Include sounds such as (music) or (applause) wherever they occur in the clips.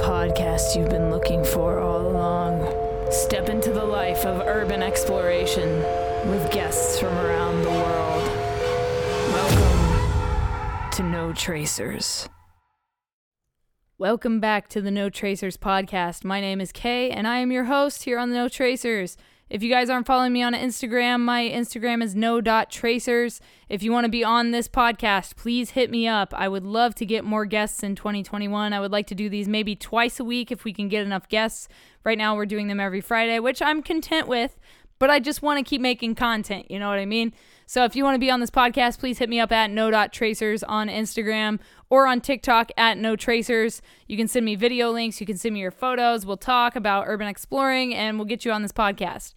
podcast you've been looking for all along. Step into the life of urban exploration with guests from around the world. Welcome to No Tracers. Welcome back to the No Tracers podcast. My name is Kay, and I am your host here on the No Tracers. If you guys aren't following me on Instagram, my Instagram is no.tracers. If you want to be on this podcast, please hit me up. I would love to get more guests in 2021. I would like to do these maybe twice a week if we can get enough guests. Right now, we're doing them every Friday, which I'm content with, but I just want to keep making content. You know what I mean? So if you want to be on this podcast, please hit me up at no.tracers on Instagram or on TikTok at no tracers. You can send me video links, you can send me your photos. We'll talk about urban exploring and we'll get you on this podcast.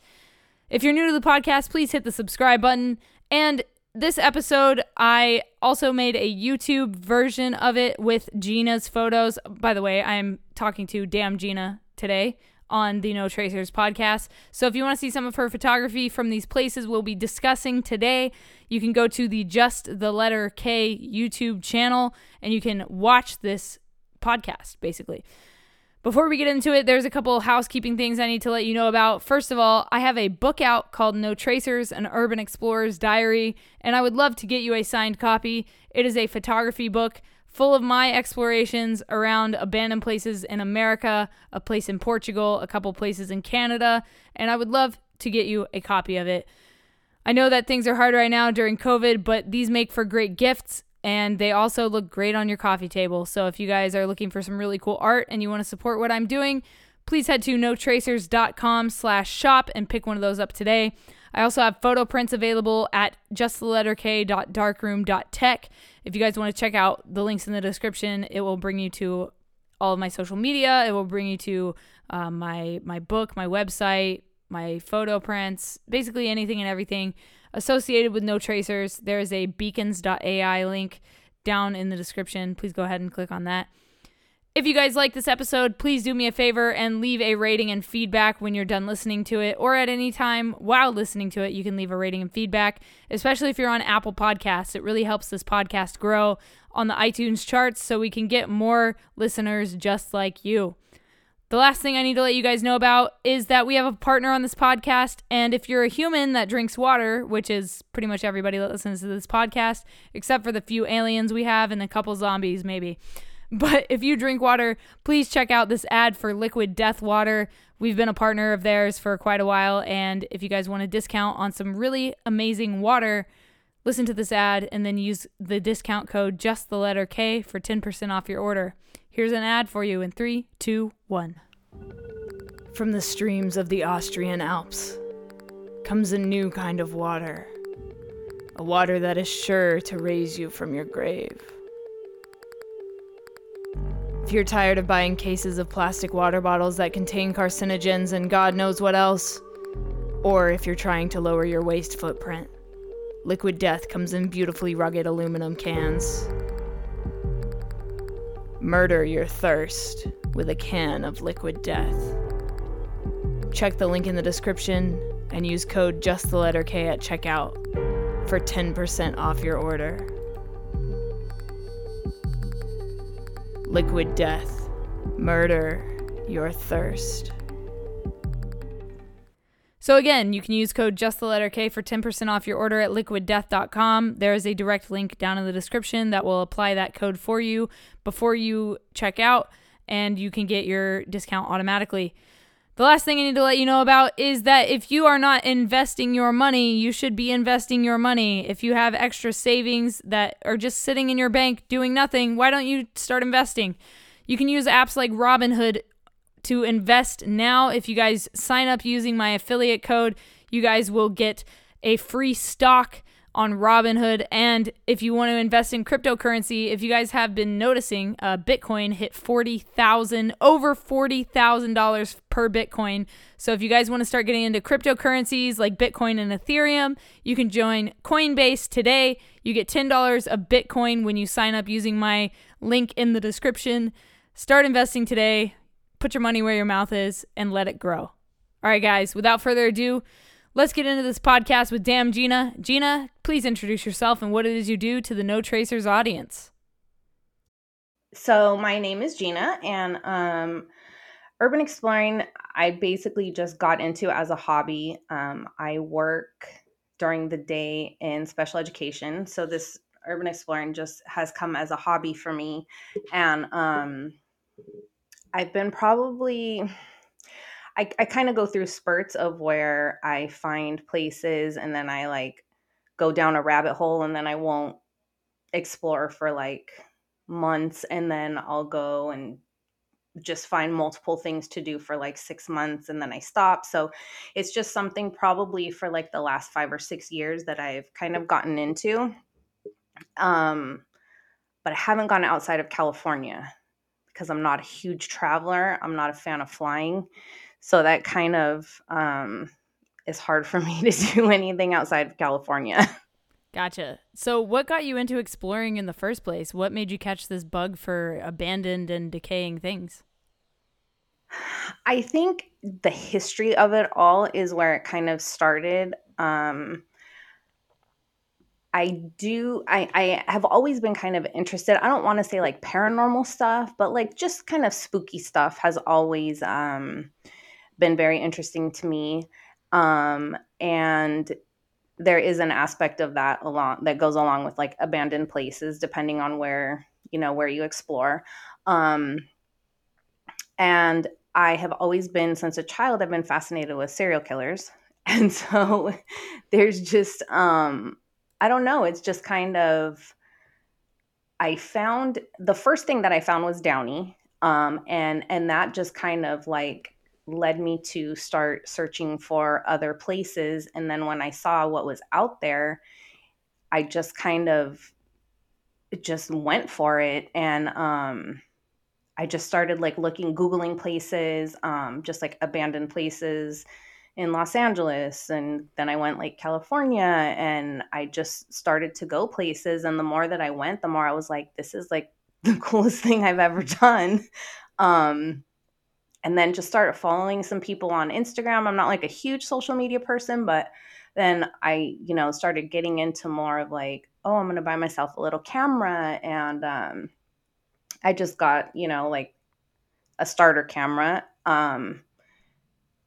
If you're new to the podcast, please hit the subscribe button. And this episode, I also made a YouTube version of it with Gina's photos. By the way, I am talking to Damn Gina today on the No Tracers podcast. So if you want to see some of her photography from these places we'll be discussing today, you can go to the Just the Letter K YouTube channel and you can watch this podcast basically. Before we get into it, there's a couple housekeeping things I need to let you know about. First of all, I have a book out called No Tracers, an Urban Explorer's Diary, and I would love to get you a signed copy. It is a photography book full of my explorations around abandoned places in America, a place in Portugal, a couple places in Canada, and I would love to get you a copy of it. I know that things are hard right now during COVID, but these make for great gifts and they also look great on your coffee table. So if you guys are looking for some really cool art and you want to support what I'm doing, please head to notracers.com slash shop and pick one of those up today. I also have photo prints available at justtheletterk.darkroom.tech. If you guys want to check out the links in the description, it will bring you to all of my social media. It will bring you to uh, my my book, my website, my photo prints, basically anything and everything associated with No Tracers. There is a beacons.ai link down in the description. Please go ahead and click on that. If you guys like this episode, please do me a favor and leave a rating and feedback when you're done listening to it, or at any time while listening to it, you can leave a rating and feedback, especially if you're on Apple Podcasts. It really helps this podcast grow on the iTunes charts so we can get more listeners just like you. The last thing I need to let you guys know about is that we have a partner on this podcast. And if you're a human that drinks water, which is pretty much everybody that listens to this podcast, except for the few aliens we have and a couple zombies, maybe. But if you drink water, please check out this ad for Liquid Death Water. We've been a partner of theirs for quite a while. And if you guys want a discount on some really amazing water, listen to this ad and then use the discount code just the letter K for 10% off your order. Here's an ad for you in three, two, one. From the streams of the Austrian Alps comes a new kind of water. A water that is sure to raise you from your grave. If you're tired of buying cases of plastic water bottles that contain carcinogens and God knows what else, or if you're trying to lower your waste footprint, Liquid Death comes in beautifully rugged aluminum cans. Murder your thirst with a can of Liquid Death. Check the link in the description and use code just the letter K at checkout for 10% off your order. Liquid Death. Murder your thirst. So again, you can use code just the letter K for 10% off your order at liquiddeath.com. There is a direct link down in the description that will apply that code for you before you check out and you can get your discount automatically. The last thing I need to let you know about is that if you are not investing your money, you should be investing your money. If you have extra savings that are just sitting in your bank doing nothing, why don't you start investing? You can use apps like Robinhood to invest now. If you guys sign up using my affiliate code, you guys will get a free stock on Robinhood. And if you want to invest in cryptocurrency, if you guys have been noticing, uh, Bitcoin hit forty thousand, over forty thousand dollars per Bitcoin. So if you guys want to start getting into cryptocurrencies like Bitcoin and Ethereum, you can join Coinbase today. You get ten dollars of Bitcoin when you sign up using my link in the description. Start investing today. Put your money where your mouth is and let it grow. All right, guys. Without further ado. Let's get into this podcast with Damn Gina. Gina, please introduce yourself and what it is you do to the No Tracers audience. so my name is Gina, and um, urban exploring I basically just got into as a hobby. Um, I work during the day in special education, so this urban exploring just has come as a hobby for me, and um, I've been probably. I, I kind of go through spurts of where I find places and then I like go down a rabbit hole and then I won't explore for like months and then I'll go and just find multiple things to do for like six months and then I stop. So it's just something probably for like the last five or six years that I've kind of gotten into. Um, but I haven't gone outside of California because I'm not a huge traveler. I'm not a fan of flying. So that kind of um, is hard for (laughs) me to do anything outside of California. (laughs) Gotcha. So, what got you into exploring in the first place? What made you catch this bug for abandoned and decaying things? I think the history of it all is where it kind of started. Um, I do, I, I have always been kind of interested. I don't want to say like paranormal stuff, but like just kind of spooky stuff has always um, been very interesting to me. Um, and there is an aspect of that along that goes along with like abandoned places depending on where you know where you explore um and i have always been since a child i've been fascinated with serial killers (laughs) and so there's just um i don't know it's just kind of i found the first thing that i found was downey um and and that just kind of like led me to start searching for other places. And then when I saw what was out there, I just kind of just went for it. And um, I just started like looking, Googling places, um, just like abandoned places in Los Angeles. And then I went like California and I just started to go places. And the more that I went, the more I was like, this is like (laughs) the coolest thing I've ever done. Um, and then just started following some people on Instagram. I'm not like a huge social media person, but then I, you know, started getting into more of like, oh, I'm going to buy myself a little camera. And um, I just got, you know, like a starter camera. Um,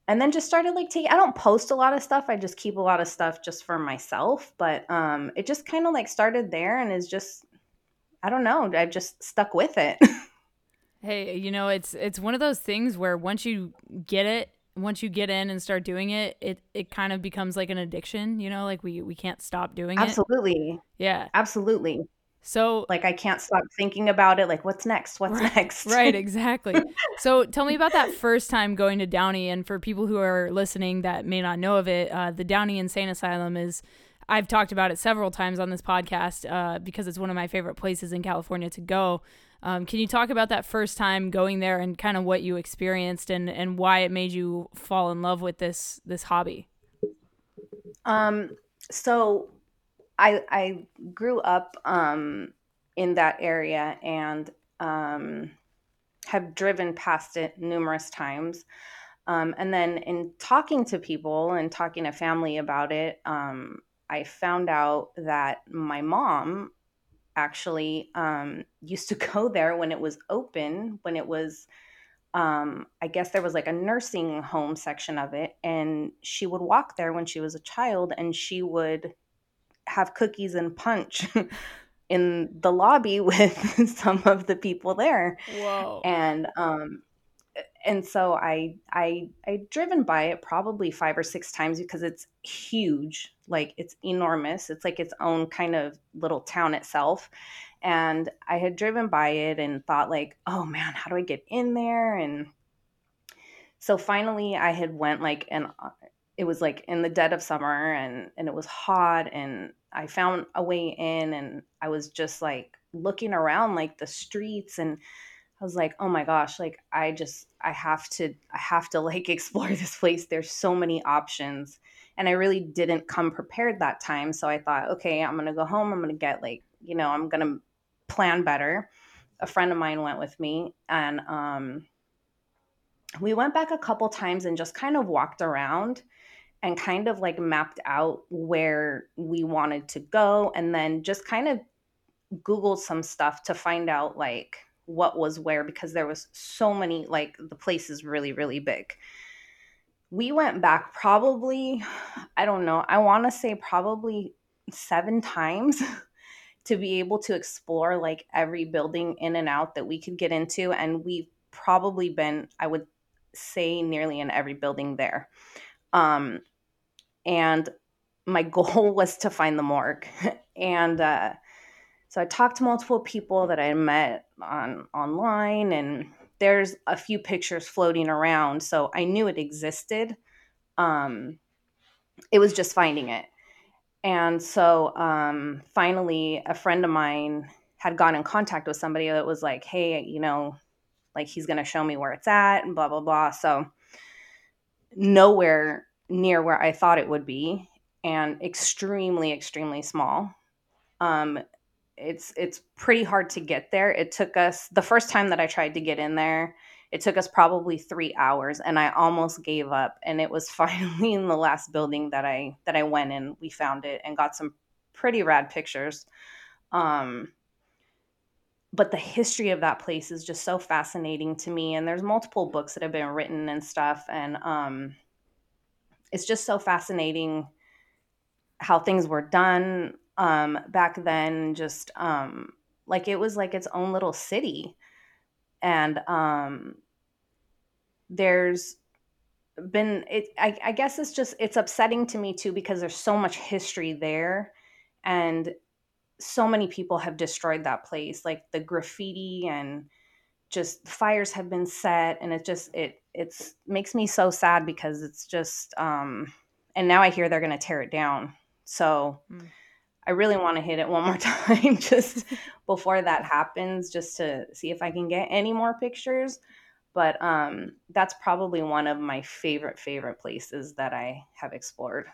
and then just started like taking, I don't post a lot of stuff. I just keep a lot of stuff just for myself. But um, it just kind of like started there and is just, I don't know, I've just stuck with it. (laughs) Hey, you know, it's it's one of those things where once you get it, once you get in and start doing it, it it kind of becomes like an addiction, you know, like we we can't stop doing Absolutely. it. Absolutely. Yeah. Absolutely. So like I can't stop thinking about it like what's next? What's right, next? (laughs) right, exactly. (laughs) so tell me about that first time going to Downey and for people who are listening that may not know of it, uh, the Downey Insane Asylum is I've talked about it several times on this podcast uh, because it's one of my favorite places in California to go. Um, can you talk about that first time going there and kind of what you experienced and, and why it made you fall in love with this this hobby? Um, so I I grew up um, in that area and um, have driven past it numerous times. Um, and then in talking to people and talking to family about it, um, I found out that my mom actually um, (laughs) used to go there when it was open, when it was, um, I guess there was like a nursing home section of it. And she would walk there when she was a child and she would have cookies and punch. (laughs) in the lobby (laughs) with some of the people there. Whoa. And um and so I I I driven by it probably five or six times because it's huge, like it's enormous. It's like its own kind of little town itself. And I had driven by it and thought like, oh man, how do I get in there? And so finally I had went like and uh, it was like in the dead of summer and and it was hot and I found a way in and I was just like looking around like the streets and I was like, oh my gosh, like I just I have to I have to like (laughs) explore this place. There's so many options. And I really didn't come prepared that time. So I thought, okay, I'm gonna go home. I'm gonna get like, you know, I'm gonna plan better. A friend of mine went with me and um we went back a couple times and just kind of walked around and kind of like mapped out where we wanted to go and then just kind of googled some stuff to find out like what was where because there was so many like the place is really really big we went back probably i don't know i want to say probably seven times (laughs) to be able to explore like every building in and out that we could get into and we've probably been i would say nearly in every building there. Um and my (laughs) goal was to find the morgue. (laughs) And uh so i talked to multiple people that i met on online and there's a few pictures floating around so i knew it existed um it was just finding it and so um, finally, a friend of mine had gotten in contact with somebody that was like, hey, you know, like he's going to show me where it's at and blah, blah, blah. So nowhere near where I thought it would be and extremely, extremely small. Um, it's it's pretty hard to get there. It took us the first time that I tried to get in there, it took us probably three hours and i almost gave up and it was (laughs) finally in the last building that i that i went in we found it and got some pretty rad pictures um but the history of that place is just so fascinating to me and there's multiple books that have been written and stuff and um it's just so fascinating how things were done um back then just um like it was like its own little city. And um there's been it I, I guess it's just it's upsetting to me too because there's so much history there. And so many people have destroyed that place like the graffiti and just fires have been set. And it just it it's makes me so sad because it's just um and now i hear they're going to tear it down. So mm. I really want to hit it one more (laughs) time just before that happens just to see if i can get any more pictures but um, that's probably one of my favorite favorite places that I have explored.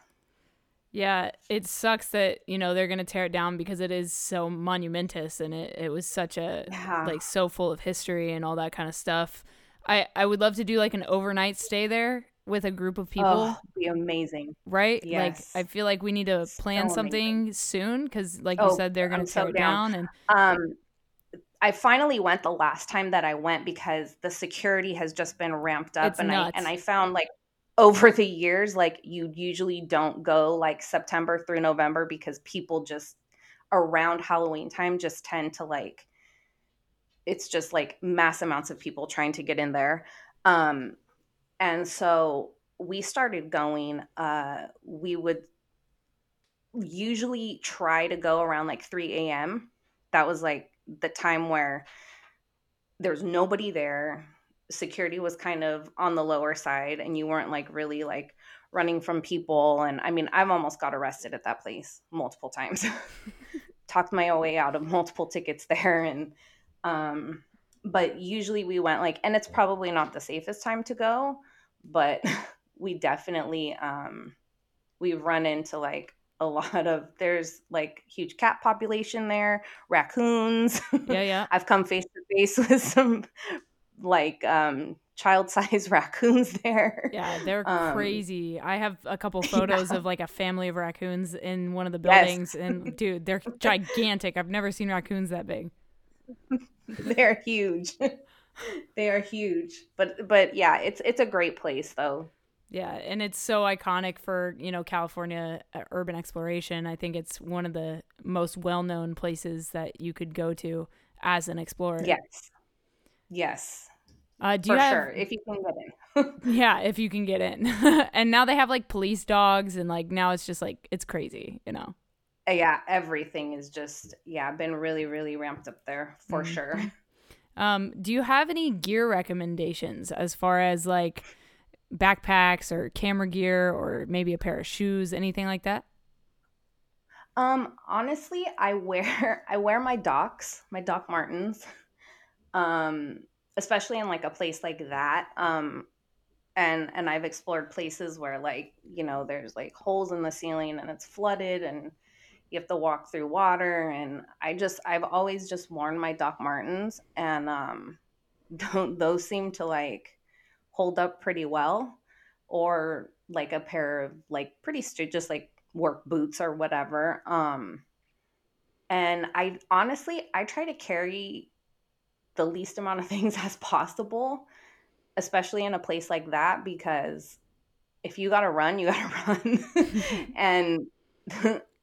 Yeah, it sucks that you know they're gonna tear it down because it is so monumentous and it, it was such a yeah. like so full of history and all that kind of stuff. I I would love to do like an overnight stay there with a group of people. Oh, be amazing, right? Yes. Like I feel like we need to plan so something soon because, like you oh, said, they're gonna I'm tear so it down. down. And um, I finally went the last time that I went because the security has just been ramped up it's and nuts. I and I found like over the years like you usually don't go like September through November because people just around Halloween time just tend to like it's just like mass amounts of people trying to get in there. Um and so we started going uh we would usually try to go around like 3 a.m. That was like the time where there's nobody there. Security was kind of on the lower side and you weren't like really like running from people. And i mean i've almost got arrested at that place multiple times. (laughs) Talked my way out of multiple tickets there and um but usually we went like and it's probably not the safest time to go but (laughs) we definitely um we run into like a lot of there's like huge cat population there, raccoons. Yeah, yeah. (laughs) I've come face to face (laughs) with some like um child size raccoons there. Yeah, they're um, crazy. I have a couple photos yeah. of like a family of raccoons in one of the buildings yes. and dude, they're gigantic. I've never seen raccoons that big. they're huge. They are huge. But but yeah, it's it's a great place though. Yeah, and it's so iconic for, you know, California uh, urban exploration. I think it's one of the most well-known places that you could go to as an explorer. Yes. Yes. Uh, do for you have, sure, if you can get in. (laughs) yeah, if you can get in. (laughs) and now they have like police dogs and like now it's just like it's crazy, you know. Uh, yeah, everything is just yeah, been really really ramped up there for mm-hmm. sure. (laughs) Um, do you have any gear recommendations as far as like backpacks or camera gear or maybe a pair of shoes, anything like that? Um, honestly, I wear (laughs) I wear my Docs, my Doc Martens. Um, especially in like a place like that. Um, and and I've explored places where like, you know, there's like holes in the ceiling and it's flooded and you have to walk through water and I just I've always just worn my Doc Martens and um (laughs) don't those seem to like hold up pretty well or like a pair of like pretty st- just like work boots or whatever um and i honestly i try to carry the least amount of (laughs) things as possible, especially in a place like that, because if you got to run, you got to (laughs) run. and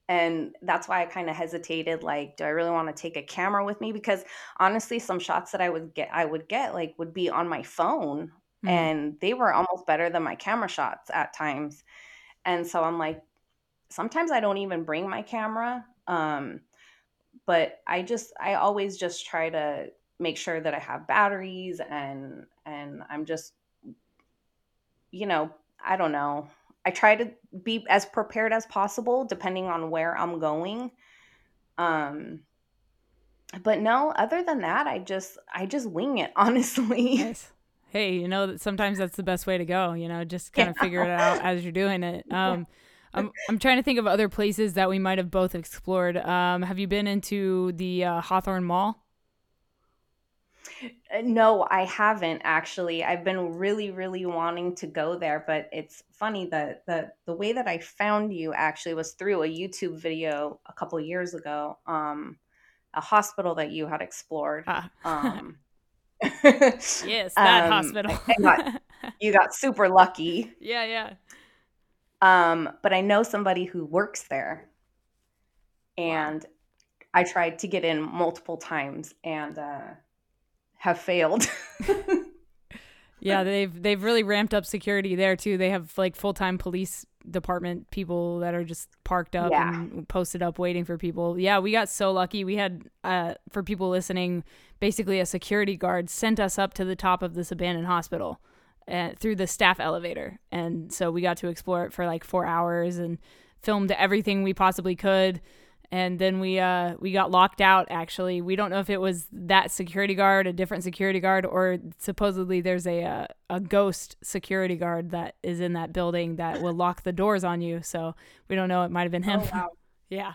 and that's why I kind of hesitated like do I really want to take a camera with me because honestly some shots that I would get I would get like would be on my phone mm-hmm. and they were almost better than my camera shots at times. And so I'm like sometimes I don't even bring my camera um but I just I always just try to make sure that I have batteries and and I'm just you know, I don't know. I try to be as prepared as possible depending on where I'm going. Um but no, other than that, I just I just wing it, (laughs) honestly. Nice. Hey, you know that sometimes that's the best way to go, you know, just kind yeah. of figure it out as you're doing it. (laughs) Um I'm I'm trying to think of other places that we might have both explored. Um, have you been into the uh, Hawthorne Mall? Uh, no, I haven't actually. I've been really, really wanting to go there, but it's funny that the the way that I found you actually was through a YouTube video a couple years ago. Um, a hospital that you had explored. Ah. (laughs) Um, (laughs) yes, that um, hospital. got, (laughs) you got super lucky. Yeah, yeah. Um, but I know somebody who works there, and wow. I tried to get in multiple times, and uh, have failed. (laughs) yeah, they've they've really ramped up security there too. They have like full time police department people that are just parked up yeah. and posted up waiting for people. Yeah, we got so lucky. We had uh for people listening, basically a security guard sent us up to the top of this abandoned hospital uh, through the staff elevator. And so we got to explore it for like 4 hours and filmed everything we possibly could and then we uh we got locked out actually. We don't know if it was that security guard a different security guard or supposedly there's a a, uh, a ghost security guard that is in that building that will lock the doors on you. So we don't know. It might have been him. Oh, wow. (laughs) yeah.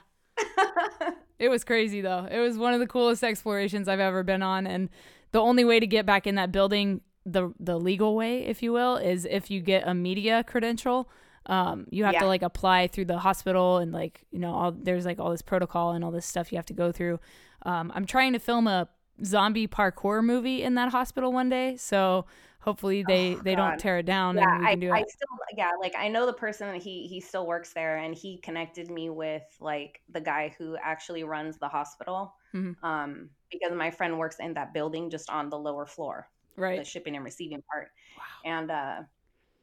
It was crazy though. It was one of the coolest explorations i've ever been on. And the only way to get back in that building the the legal way if you will is if you get a media credential um, you have yeah. to like apply through the hospital and like you know all there's like all this protocol and all this stuff you have to go through um, i'm trying to film a zombie parkour movie in that hospital one day so hopefully they oh, they don't tear it down yeah, and we can do I, it. I still yeah like i know the person he he still works there and he connected me with like the guy who actually runs the hospital mm-hmm. um because my friend works in that building just on the lower floor right the shipping and receiving part wow. and uh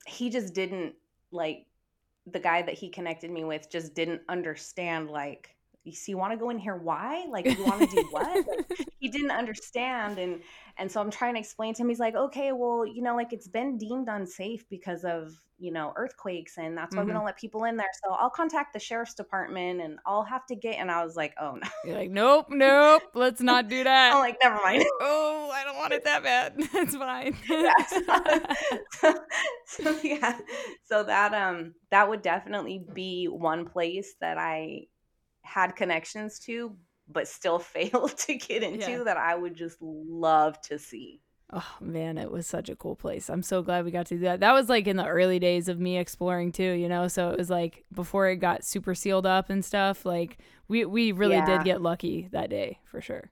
he just didn't like the guy that he connected me with just didn't understand like you see you want to go in here why? Like you want to do what? (laughs) He didn't understand and and so i'm trying to explain to him he's like okay well you know like it's been deemed unsafe because of you know earthquakes and that's why mm-hmm. we don't let people in there so i'll contact the sheriff's department and i'll have to get and i was like oh no. You're like nope nope let's not do (laughs) that. i'm like never mind. (laughs) Oh i don't want it that bad. It's fine. Yeah so, so yeah so that um that would definitely be one place that i had connections to but still (laughs) failed to get into yeah. that I would just love to see. Oh man, it was such a cool place. I'm so glad we got to do that. That was like in the early days of me exploring too, you know. So it was like before it got super sealed up and stuff. Like we we really yeah. did get lucky that day for sure.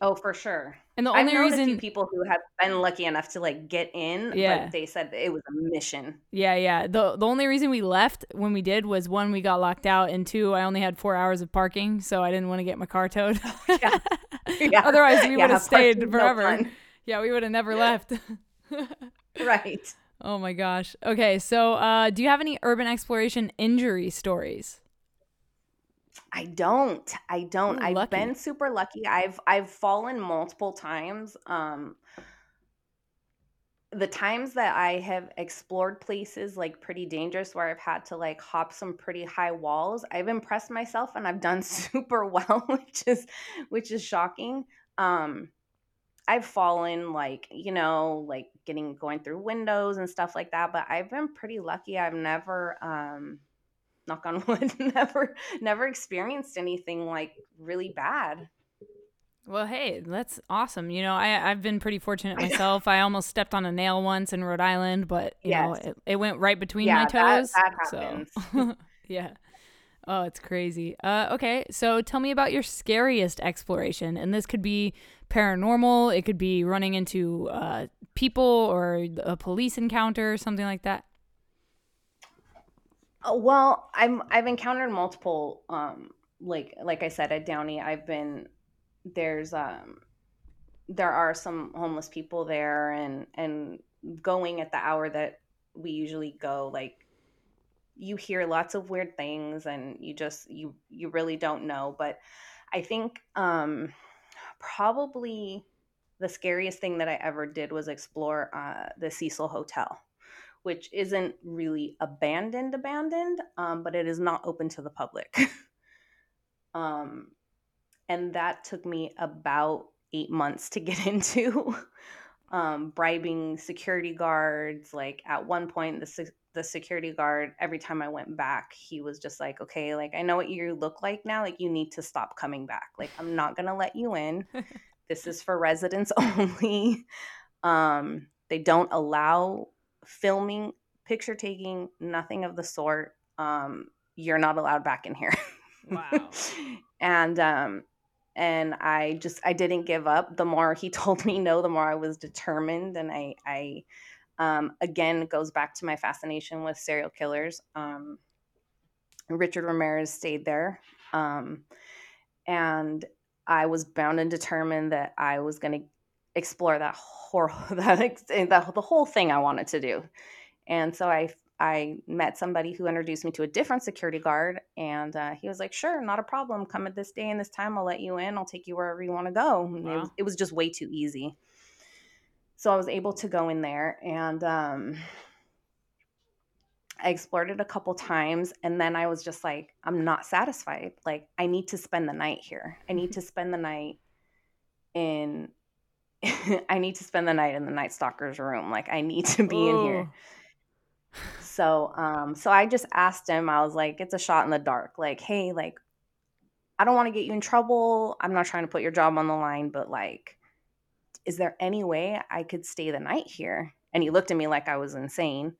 Oh, for sure. And the only reason people who have been lucky enough to like get in, yeah. but they said it was a mission. Yeah, yeah. The the only reason we left when we did was one, we got locked out, and two, I only had four hours of parking, so I didn't want to get my car towed. yeah. (laughs) yeah. Otherwise, we would have stayed forever. No yeah, we would have never left. (laughs) right. Oh my gosh. Okay, so uh, do you have any urban exploration injury stories? I don't. I don't. Ooh, I've lucky. been super lucky. I've I've fallen multiple times. Um the times that I have explored places like pretty dangerous where I've had to like hop some pretty high walls, I've impressed myself and I've done (laughs) super well, which is which is shocking. Um I've fallen like, you know, like getting going through windows and stuff like that, but I've been pretty lucky. I've never um knock on wood, (laughs) never never experienced anything like really bad. Well, hey, that's awesome. You know, I I've been pretty fortunate (laughs) myself. I almost stepped on a nail once in Rhode Island, but you yes. know, it, it went right between yeah, my toes. That, that happens. So (laughs) yeah. Oh, it's crazy. Uh, okay, so tell me about your scariest exploration, and this could be paranormal. It could be running into uh, people or a police encounter, or something like that. Uh, well, I'm I've encountered multiple um like like I said at Downey, I've been there's um there are some homeless people there and and going at the hour that we usually go like you hear lots of weird things and you just you you really don't know but i think um probably the scariest thing that i ever did was explore uh, the cecil hotel which isn't really abandoned abandoned um, but it is not open to the public. (laughs) Um, and that took me about eight months to get (laughs) into um, bribing security guards. Like at one point the, the security guard every time i went back he was just like okay like i know what you look like now. Like you need to stop coming back. Like i'm not gonna let you in. (laughs) This is for residents only. Um, they don't allow filming picture taking nothing of the sort um, you're not allowed back in here wow (laughs) and um, and I just I didn't give up. The more he (laughs) told me no, the more I was determined, and I I um, again goes back to my fascination with serial killers. Um, Richard Ramirez stayed there, um, and I was bound and determined that I was going to explore that horror (laughs) that, that the whole thing I wanted to do. And so I I met somebody who introduced me to a different security guard, and uh, he was like, "Sure, not a problem. Come at this day and this time. I'll let you in. I'll take you wherever you want to go." Wow. It, was, it, was, just way too easy. So I was able to go in there, and um, I explored it a couple times, and then I was just like, "I'm not satisfied. Like, I need to spend the night here. I need to spend the night in." (laughs) I need to spend the night in the Night Stalker's room. Like, I need to be Ooh. in here so um so I just asked him, I was like, it's a shot in the dark. Like, hey, like I don't want to get you in trouble. I'm not trying to put your job on the line, but like is there any way I could stay the night here? And he looked at me like I was insane.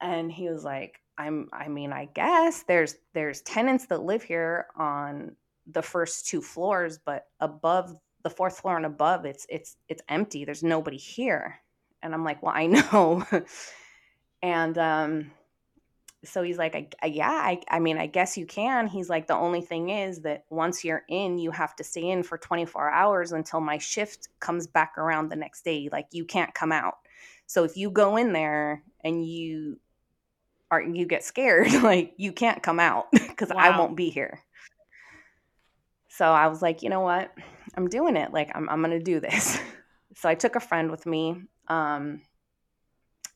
And he was like, I'm I mean, I guess there's there's tenants that live here on the first two floors, but above the fourth floor and above it's it's it's empty. There's nobody here. And I'm like, well, I (laughs) know. And um, so he's like, I, I, yeah, I, I mean, I guess you can. He's like, the only thing is that once you're in, you have to stay in for 24 hours until my shift comes back around the next day. Like, you can't come out. So if you go in there and you are, you get scared, (laughs) like, you can't come out (laughs) because wow. I won't be here. So I was like, you know what? I'm doing it. Like, I'm, I'm going to do this. (laughs) so I took a friend with me um,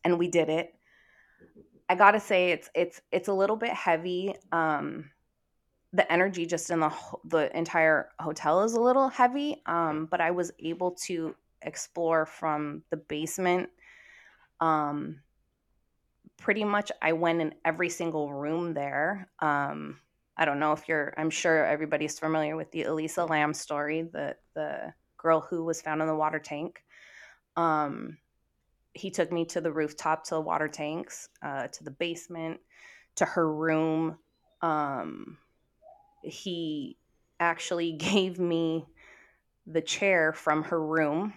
and we did it I gotta say it's it's it's a little bit heavy. Um, the energy just in the the entire hotel is a little heavy. Um, but I was able to explore from the basement. Um, pretty much, I went in every single room there. Um, I don't know if you're. I'm sure everybody's familiar with the Elisa Lam story, the the girl who was found in the water tank. Um, he took me to the rooftop to the water tanks uh, to the basement to her room um, he actually (laughs) gave me the chair from her room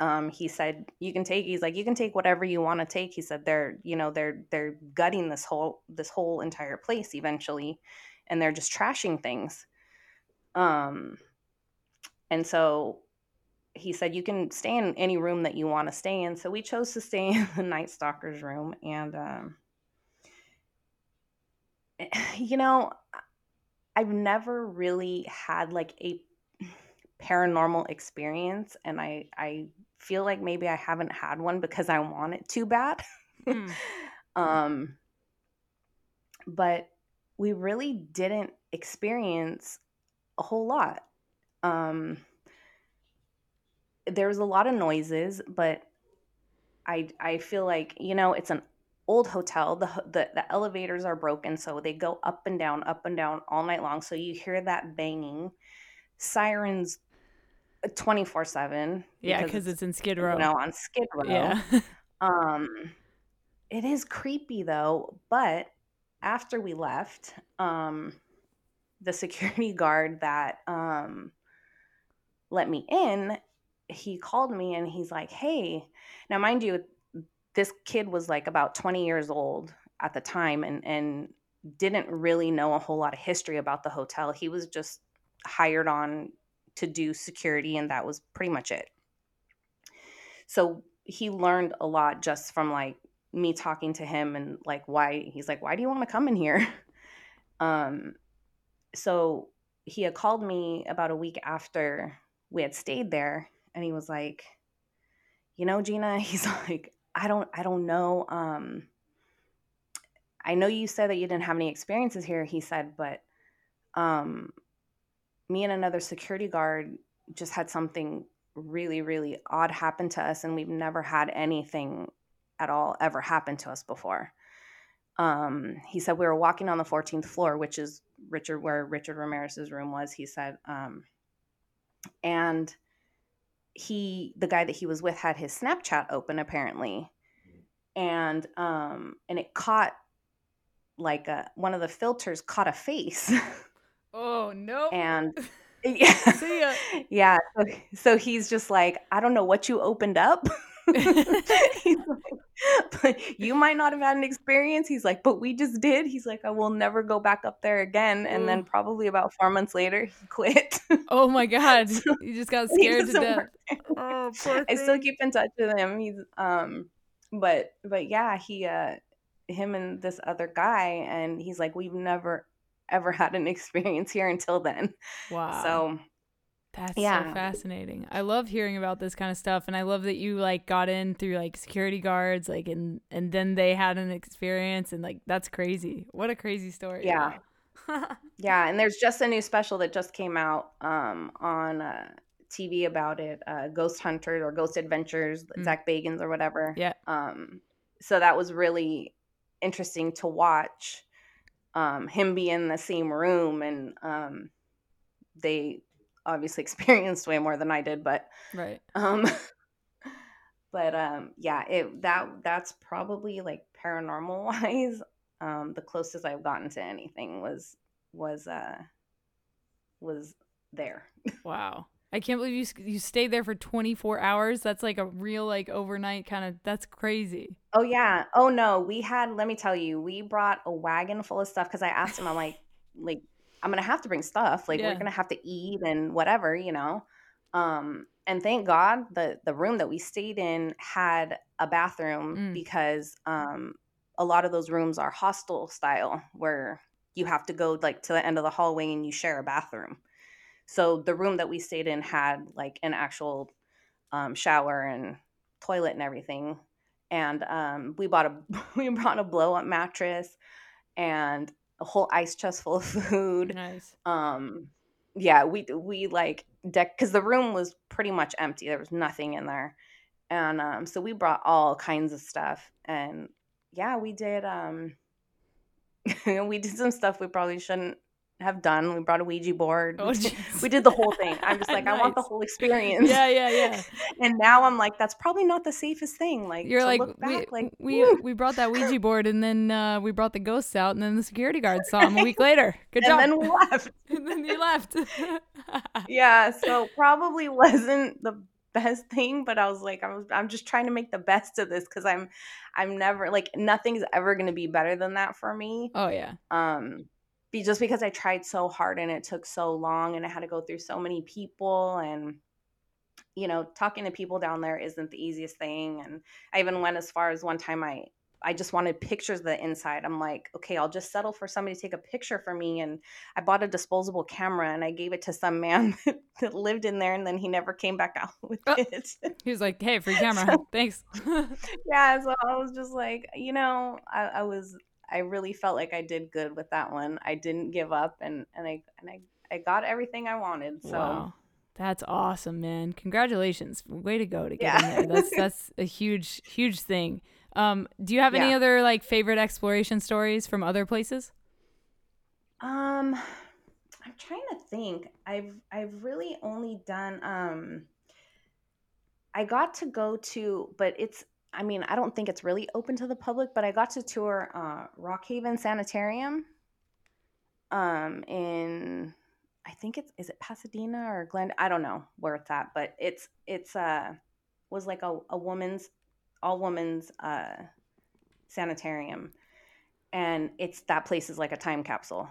um, he said you can take he's like you can take whatever you want to take he said they're you know they're they're gutting this whole this whole entire place eventually and they're just trashing things um and so he said you can stay in any room that you want to stay in. So we chose to stay (laughs) in the Night Stalker's room, and um, (sighs) you know, I've never really had like a (laughs) paranormal experience, and I I feel like maybe I haven't had one because I want it too bad. Mm. (laughs) um, but we really didn't experience a whole lot. Um, there was a lot of noises, but I I feel like you know it's an old hotel. The, the the elevators are broken, so they go up and down, up and down all night long. So you hear that banging, sirens, uh, twenty four seven. Yeah, because it's, in Skid Row. You know, on Skid Row. Yeah. (laughs) um, it is creepy though, but after we left, um, the security (laughs) guard that um, let me in, he called me and he's like, "Hey, now mind you, this kid was like about 20 years old at the time and and didn't really know a whole lot of history about the hotel. He was just hired on to do security and that was pretty much it. So he learned a lot just from like me talking to him and like why he's like why do you want to come in here (laughs) um so he had called me about a week after we had stayed there and he was like you know gina (laughs) he's like i don't i don't know um i know you said that you didn't have any experiences here he said but um me and another security guard just had something really really odd happen to us and we've never had anything at all ever happen to us before. Um, he said we were walking on the 14th floor which is richard where richard ramirez's room was he said um, and he the guy that he was with had his snapchat open apparently and um and it caught like a one of the filters caught a face (laughs) oh no and (laughs) yeah (laughs) yeah so, so he's just like i don't know what you opened up (laughs) like, but you might not have had an experience. He's like, but we just did. He's like, I will never go back up there again. And then probably about four months later, he quit. oh my god, so you just got scared to death. Oh, I still keep in touch with him. He's um, but but yeah, he uh, him and this other guy, and he's like, we've never ever had an experience here until then. Wow. So that's yeah. so fascinating. I love hearing about this kind of stuff and I love that you like got in through like security guards like and and then they had an experience and like that's crazy. What a crazy story. Yeah. (laughs) yeah, and there's just a new special that just came out um on uh TV about it, uh Ghost Hunters or Ghost Adventures, mm. Zak Bagans or whatever. Yeah. Um so that was really interesting to watch um him be in the same room and um they obviously (laughs) experienced way more than I did, but right. Um, (laughs) but um, yeah, it that that's probably like paranormal wise, (laughs) um, the closest I've gotten to anything was was uh was there. Wow. I can't believe you you stayed there for 24 hours. That's like a real like overnight kind of that's crazy. Oh yeah. Oh no, we had let me tell you, we brought a wagon full of stuff cuz I asked him I'm like (laughs) like I'm gonna have to bring stuff. Like yeah. we're gonna have to eat and whatever, you know. Um, and thank God the the room that we stayed in had a bathroom mm. because um, a lot of those rooms are hostel style where you have to go like to the end of the hallway and you share a bathroom. So the room that we stayed in had like an actual um, shower and toilet and everything. And um, we bought a (laughs) we brought a blow up mattress and a whole ice chest full of food. Nice. Um, yeah, we we like deck because the room was pretty much empty. There was nothing in there, and um, so we brought all kinds of stuff. And yeah, we did. Um, (laughs) we did some stuff we probably shouldn't have done. We brought a Ouija board. Oh, we did the whole thing. I'm (laughs) just like, nice. I want the whole experience. Yeah, yeah, yeah. (laughs) and now I'm like, that's probably not the safest thing. Like, you're like, back, we, like, we we brought that Ouija (laughs) board, and then uh, we brought the ghosts out, and then the security guards saw them a week later. Good and job. And then we left. and then you left. yeah, so probably wasn't the best thing but i was like i'm, I'm just trying to make the best of this because i'm i'm never like nothing's ever going to be better than that for me oh yeah um be just because I tried so hard and it took so long and I had to go through so many people and you know talking to people down there isn't the easiest thing and I even went as far as one time I I just wanted pictures of the inside. I'm like, okay, I'll just settle for somebody to take a picture for me. And I bought a disposable camera and I gave it to some man (laughs) that lived in there, and then he never came back out (laughs) with oh. it. (laughs) He was like, hey, free camera, so, thanks. yeah, so I was just like, you know, I, I was I really felt like I did good with that one. I didn't give up and and I and I I got everything I wanted. So wow. That's awesome, man. Congratulations. Way to go to get yeah. in there. That's (laughs) that's a huge huge thing. Um do you have yeah. any other like favorite exploration stories from other places? Um I'm trying to think. I've I've really only done um I got to go to but it's I mean, I don't think it's really open to the public, but I got to tour uh, Rockhaven Sanitarium um, in I think it's is it Pasadena or Glen I don't know where it's at, but it's it's uh was like a, a woman's all woman's uh sanitarium. And it's that place is like a time capsule.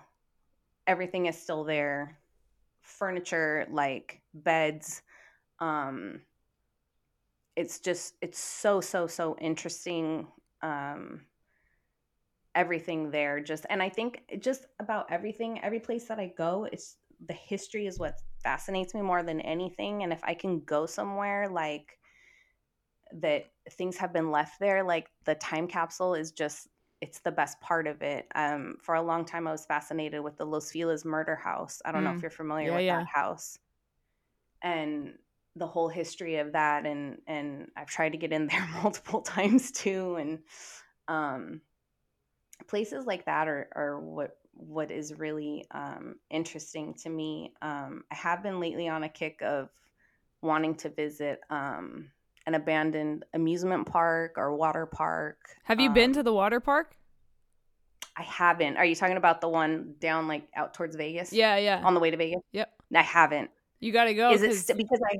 Everything is still there. Furniture, like beds, um it's just it's so so so interesting um everything there just and i think just about everything every place that i go it's the history is what fascinates me more than anything and if i can go somewhere like that things have been left there like the time capsule is just it's the best part of it um for a long time i was fascinated with the los feliz murder house i don't mm. know if mm. you're familiar yeah, with yeah. that house and the whole history of that and and i've tried to get in there (laughs) multiple times too and um places like that are, are what what is really um, interesting to me. Um, I have been lately on a kick of wanting to visit um, an abandoned amusement park or water park. Have you been to um, the water park? I haven't. Are you talking about the one down like out towards Vegas? Yeah, yeah. On the way to Vegas? Yep. I haven't. You got to go. Is it st- because I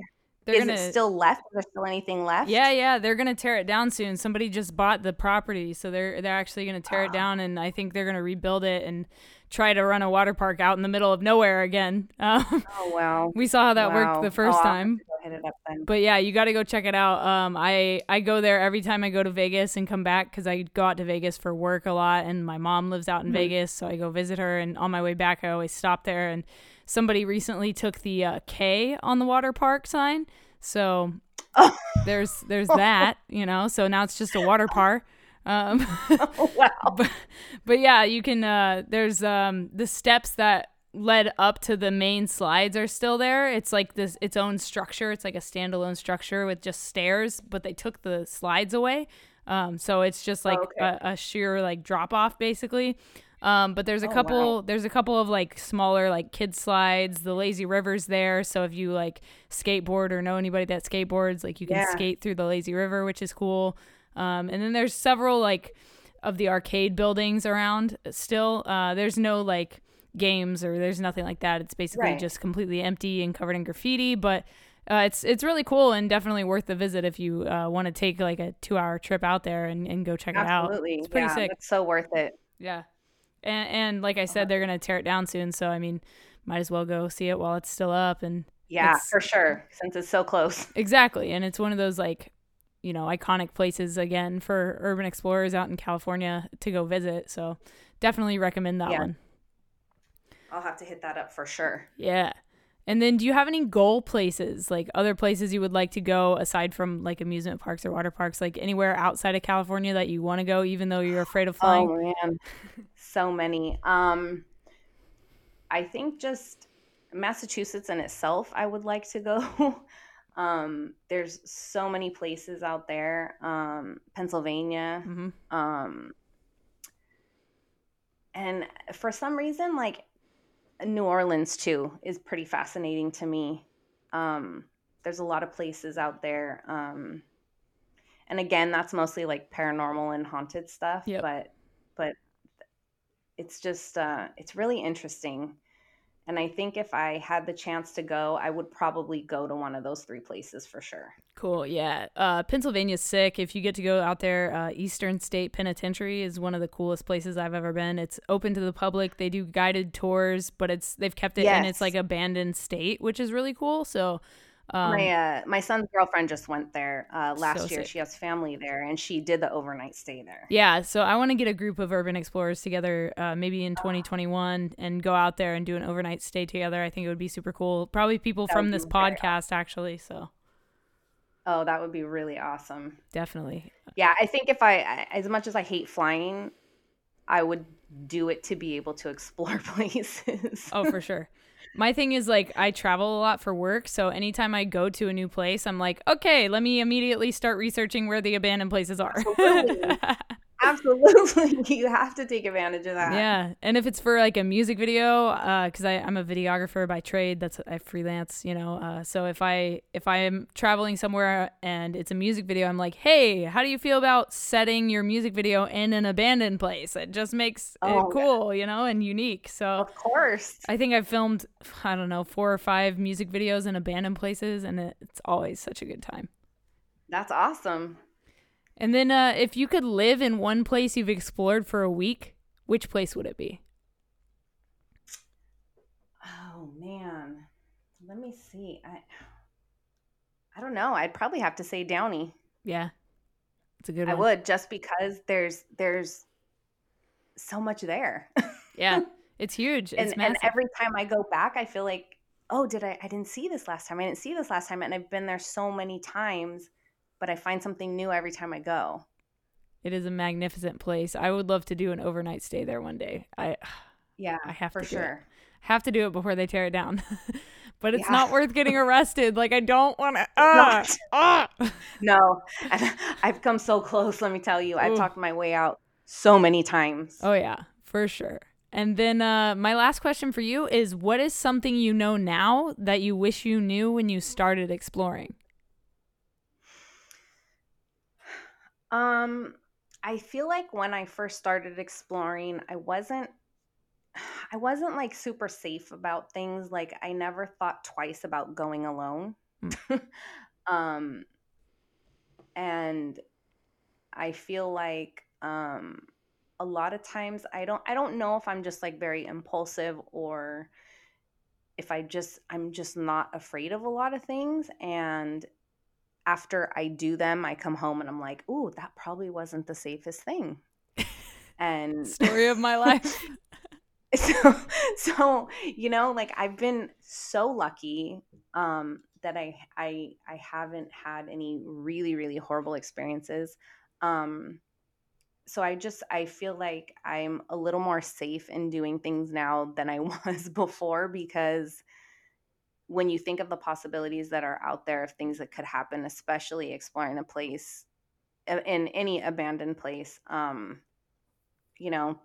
they're is gonna, it still left? Is there still anything left? Yeah, yeah. They're gonna tear it down soon. Somebody just bought the property, so they're they're actually gonna tear it down, and I think they're gonna rebuild it and try to run a water park out in the middle of nowhere again. (laughs) Um, oh wow. We saw how that wow. worked the first oh, time. But yeah, you got to go check it out. Um, I I go there every time I go to Vegas and come back because I go out to Vegas for work a lot, and my mom lives out in mm-hmm. Vegas, so I go visit her. And on my way back, I always stop there. And somebody recently took the uh, K on the water park sign, so (laughs) there's there's that, you know. So now it's just a water park. Um, (laughs) oh, wow. But, but yeah, you can. Uh, there's um, the steps that led up to the main slides are still there. It's like this its own structure. It's like a standalone structure with just stairs, but they took the slides away. Um, so it's just like oh, okay. a, a, sheer like drop off basically. Um, but there's a oh, couple wow. there's a couple of like smaller like kid slides. The lazy river's there, so if you like skateboard or know anybody that skateboards, like you can yeah. skate through the lazy river, which is cool. Um, and then there's several like of the arcade buildings around still. Uh, there's no like games or there's nothing like that. It's basically right. just completely empty and covered in graffiti, but uh, it's it's really cool and definitely worth the visit if you uh, want to take like a two hour trip out there and, and go check Absolutely. it out. Absolutely, it's pretty yeah, sick. It's so worth it. Yeah, and and like I said, they're gonna tear it down soon, so I mean, might as well go see it while it's still up. And yeah, for sure, since it's so close. (laughs) Exactly, and it's one of those like you know iconic places again for urban explorers out in California to go visit. So definitely recommend that yeah. one. I'll have to hit that up for sure. Yeah. And then do you have any goal places, like other places you would like to go aside from like amusement parks or water parks, like anywhere outside of California that you want to go even though you're afraid of flying? Oh man. So many. Um I think just Massachusetts in itself I would like to go. (laughs) Um, there's so many places out there. Um, Pennsylvania. Mm-hmm. Um, and for some reason, like New Orleans too is pretty fascinating to me. Um, there's a lot of places out there. Um, and again, that's mostly like paranormal and haunted stuff. Yep. But but it's just uh, it's really interesting. And I think if I had the chance to go, I would probably go to one of those three places for sure. Cool. Yeah. Uh, Pennsylvania's sick. If you get to go out there, uh, Eastern State Penitentiary is one of the coolest places I've ever been. It's open to the public. They do guided tours, but it's they've kept it yes. in its like abandoned state, which is really cool. So um, my uh, my son's girlfriend just went there uh, last so year. Sick. She has family there, and she did the overnight stay there. Yeah, so I want to get a group of urban explorers together, uh, maybe in 2021, and go out there and do an overnight stay together. I think it would be super cool. Probably people that from this podcast, awesome. actually. So. Oh, that would be really awesome. Definitely. Yeah, I think if I, as much as I hate flying, I would do it to be able to (laughs) explore places. oh, for sure. My thing is like I travel a lot for work, so anytime I go to a new place, I'm like, okay, let me immediately start researching where the abandoned places are. (laughs) Absolutely. (laughs) You have to take advantage of that. Yeah. And if it's for like a music video, uh, cause I, I'm a videographer by trade, that's, I freelance, you know? Uh, so if I, if I am traveling somewhere and it's a music video, I'm like, Hey, how do you feel about setting your music video in an abandoned place? It just makes Oh, it yeah. cool, you know, and unique. So Of course. I think I've filmed, I don't know, four or five music videos in abandoned places and it's always such a good time. That's awesome. And then uh, if you could live in one place you've explored for a week, which place would it be? Oh man. Let me see. I I don't know. I'd probably have to say Downey. Yeah. It's a good I one. would just because there's there's so much there. (laughs) Yeah. It's huge. It's and and every time I go back, I feel like, oh, did I? I didn't see this last time. I didn't see this last time, and I've been there so many times, but I find something new every time I go. it is a magnificent place. I would love to do an overnight stay there one day. I (sighs) Yeah, I have for to do it. sure. have to do it before they tear it down. (laughs) but it's Yeah. not worth getting (laughs) arrested. Like I don't want to. not. Ah, (laughs) No, I've come so close. Let me tell you, I've Ooh. talked my way out so many times. oh yeah, for sure. And then uh, my last question for you is: What is something you know now that you wish you knew when you started exploring? Um, I feel like when I first started exploring, I wasn't (sighs) I wasn't like super safe about things. Like I never thought twice about going alone. (laughs) um and I feel like um a lot of times I don't I don't know if I'm just like very impulsive or if I just I'm just not afraid of a lot of things and after I do them I come home and I'm like, "Ooh, that probably wasn't the safest thing." (laughs) And Story of my (laughs) life. so so you know like i've been so lucky um that i i i haven't had any really really horrible experiences um so i just i feel like i'm a little more safe in doing things now than i (laughs) was before because when you think of the possibilities that are out there of things that could happen especially exploring a place in any abandoned place um you know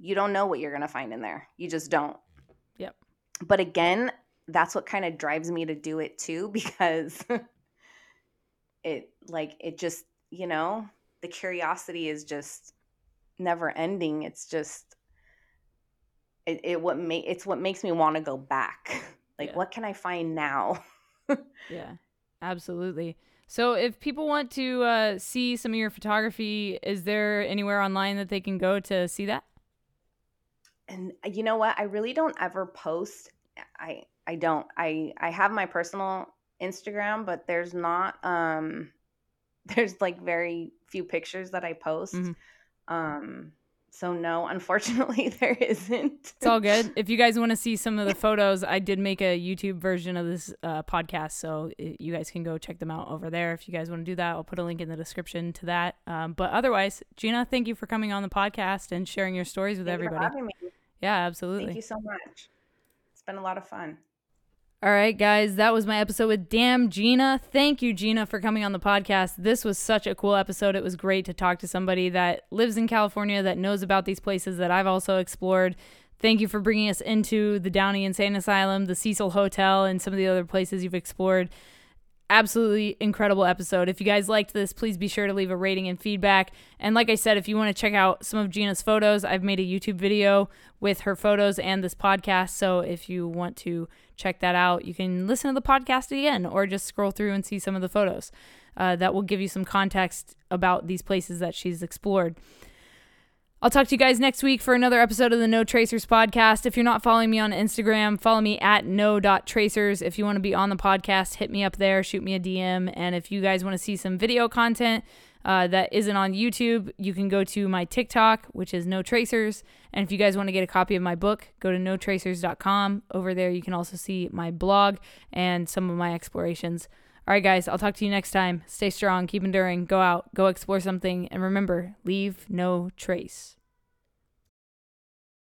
you don't know what you're going to find in there. You just don't. Yep. But again, that's what kind of drives me to do it too (laughs) because it like it just, you know, the curiosity is just never ending. It's just it, it what make it's what makes me want to go back. (laughs) Like Yeah. what can I find now? (laughs) Yeah, absolutely. So, if people want to uh, see some of your photography, is there anywhere online that they can go to see that? and uh, you know what i really don't ever post i i don't i i have my personal instagram but there's not um (laughs) there's like very few pictures that i post Mhm. um so no unfortunately (laughs) there isn't It's all good. (laughs) If you guys want to see some of the photos, I did make a YouTube version of this uh, podcast, so i you guys can go check them out over there. If you guys want to do that, I'll put a link in the description to that. Um, but otherwise, Gina, thank you for coming on the podcast and sharing your stories with Thank everybody. Yeah, absolutely. thank you so much it's been a lot of fun All right, guys, that was my episode with Damn Gina. Thank you, Gina, for coming on the podcast. This was such a cool episode. It was great to talk to somebody that lives in California that knows about these places that I've also explored. Thank you for bringing us into the Downey Insane Asylum, the Cecil Hotel, and some of the other places you've explored. Absolutely incredible episode. If you guys liked this, please be sure to leave a rating and feedback. And like I said, if you want to check out some of Gina's photos, I've made a YouTube video with her photos and this podcast. So if you want to check that out, you can listen to the podcast again or just scroll through and see some of the photos. Uh, that will give you some context about these places that she's explored. I'll talk to you guys next week for another episode of the No Tracers podcast. If you're not following me on Instagram, follow me at no.tracers. If you want to be on the podcast, hit me up there, shoot me a DM. And if you guys want to see some video content uh, that isn't on YouTube, you can go to my TikTok, which is No Tracers. And if you guys want to get a copy of my book, go to notracers.com. Over there, you can also see my blog and some of my explorations. All right, guys, I'll talk to you next time. Stay strong, keep enduring, go out, go explore something, and remember, leave no trace.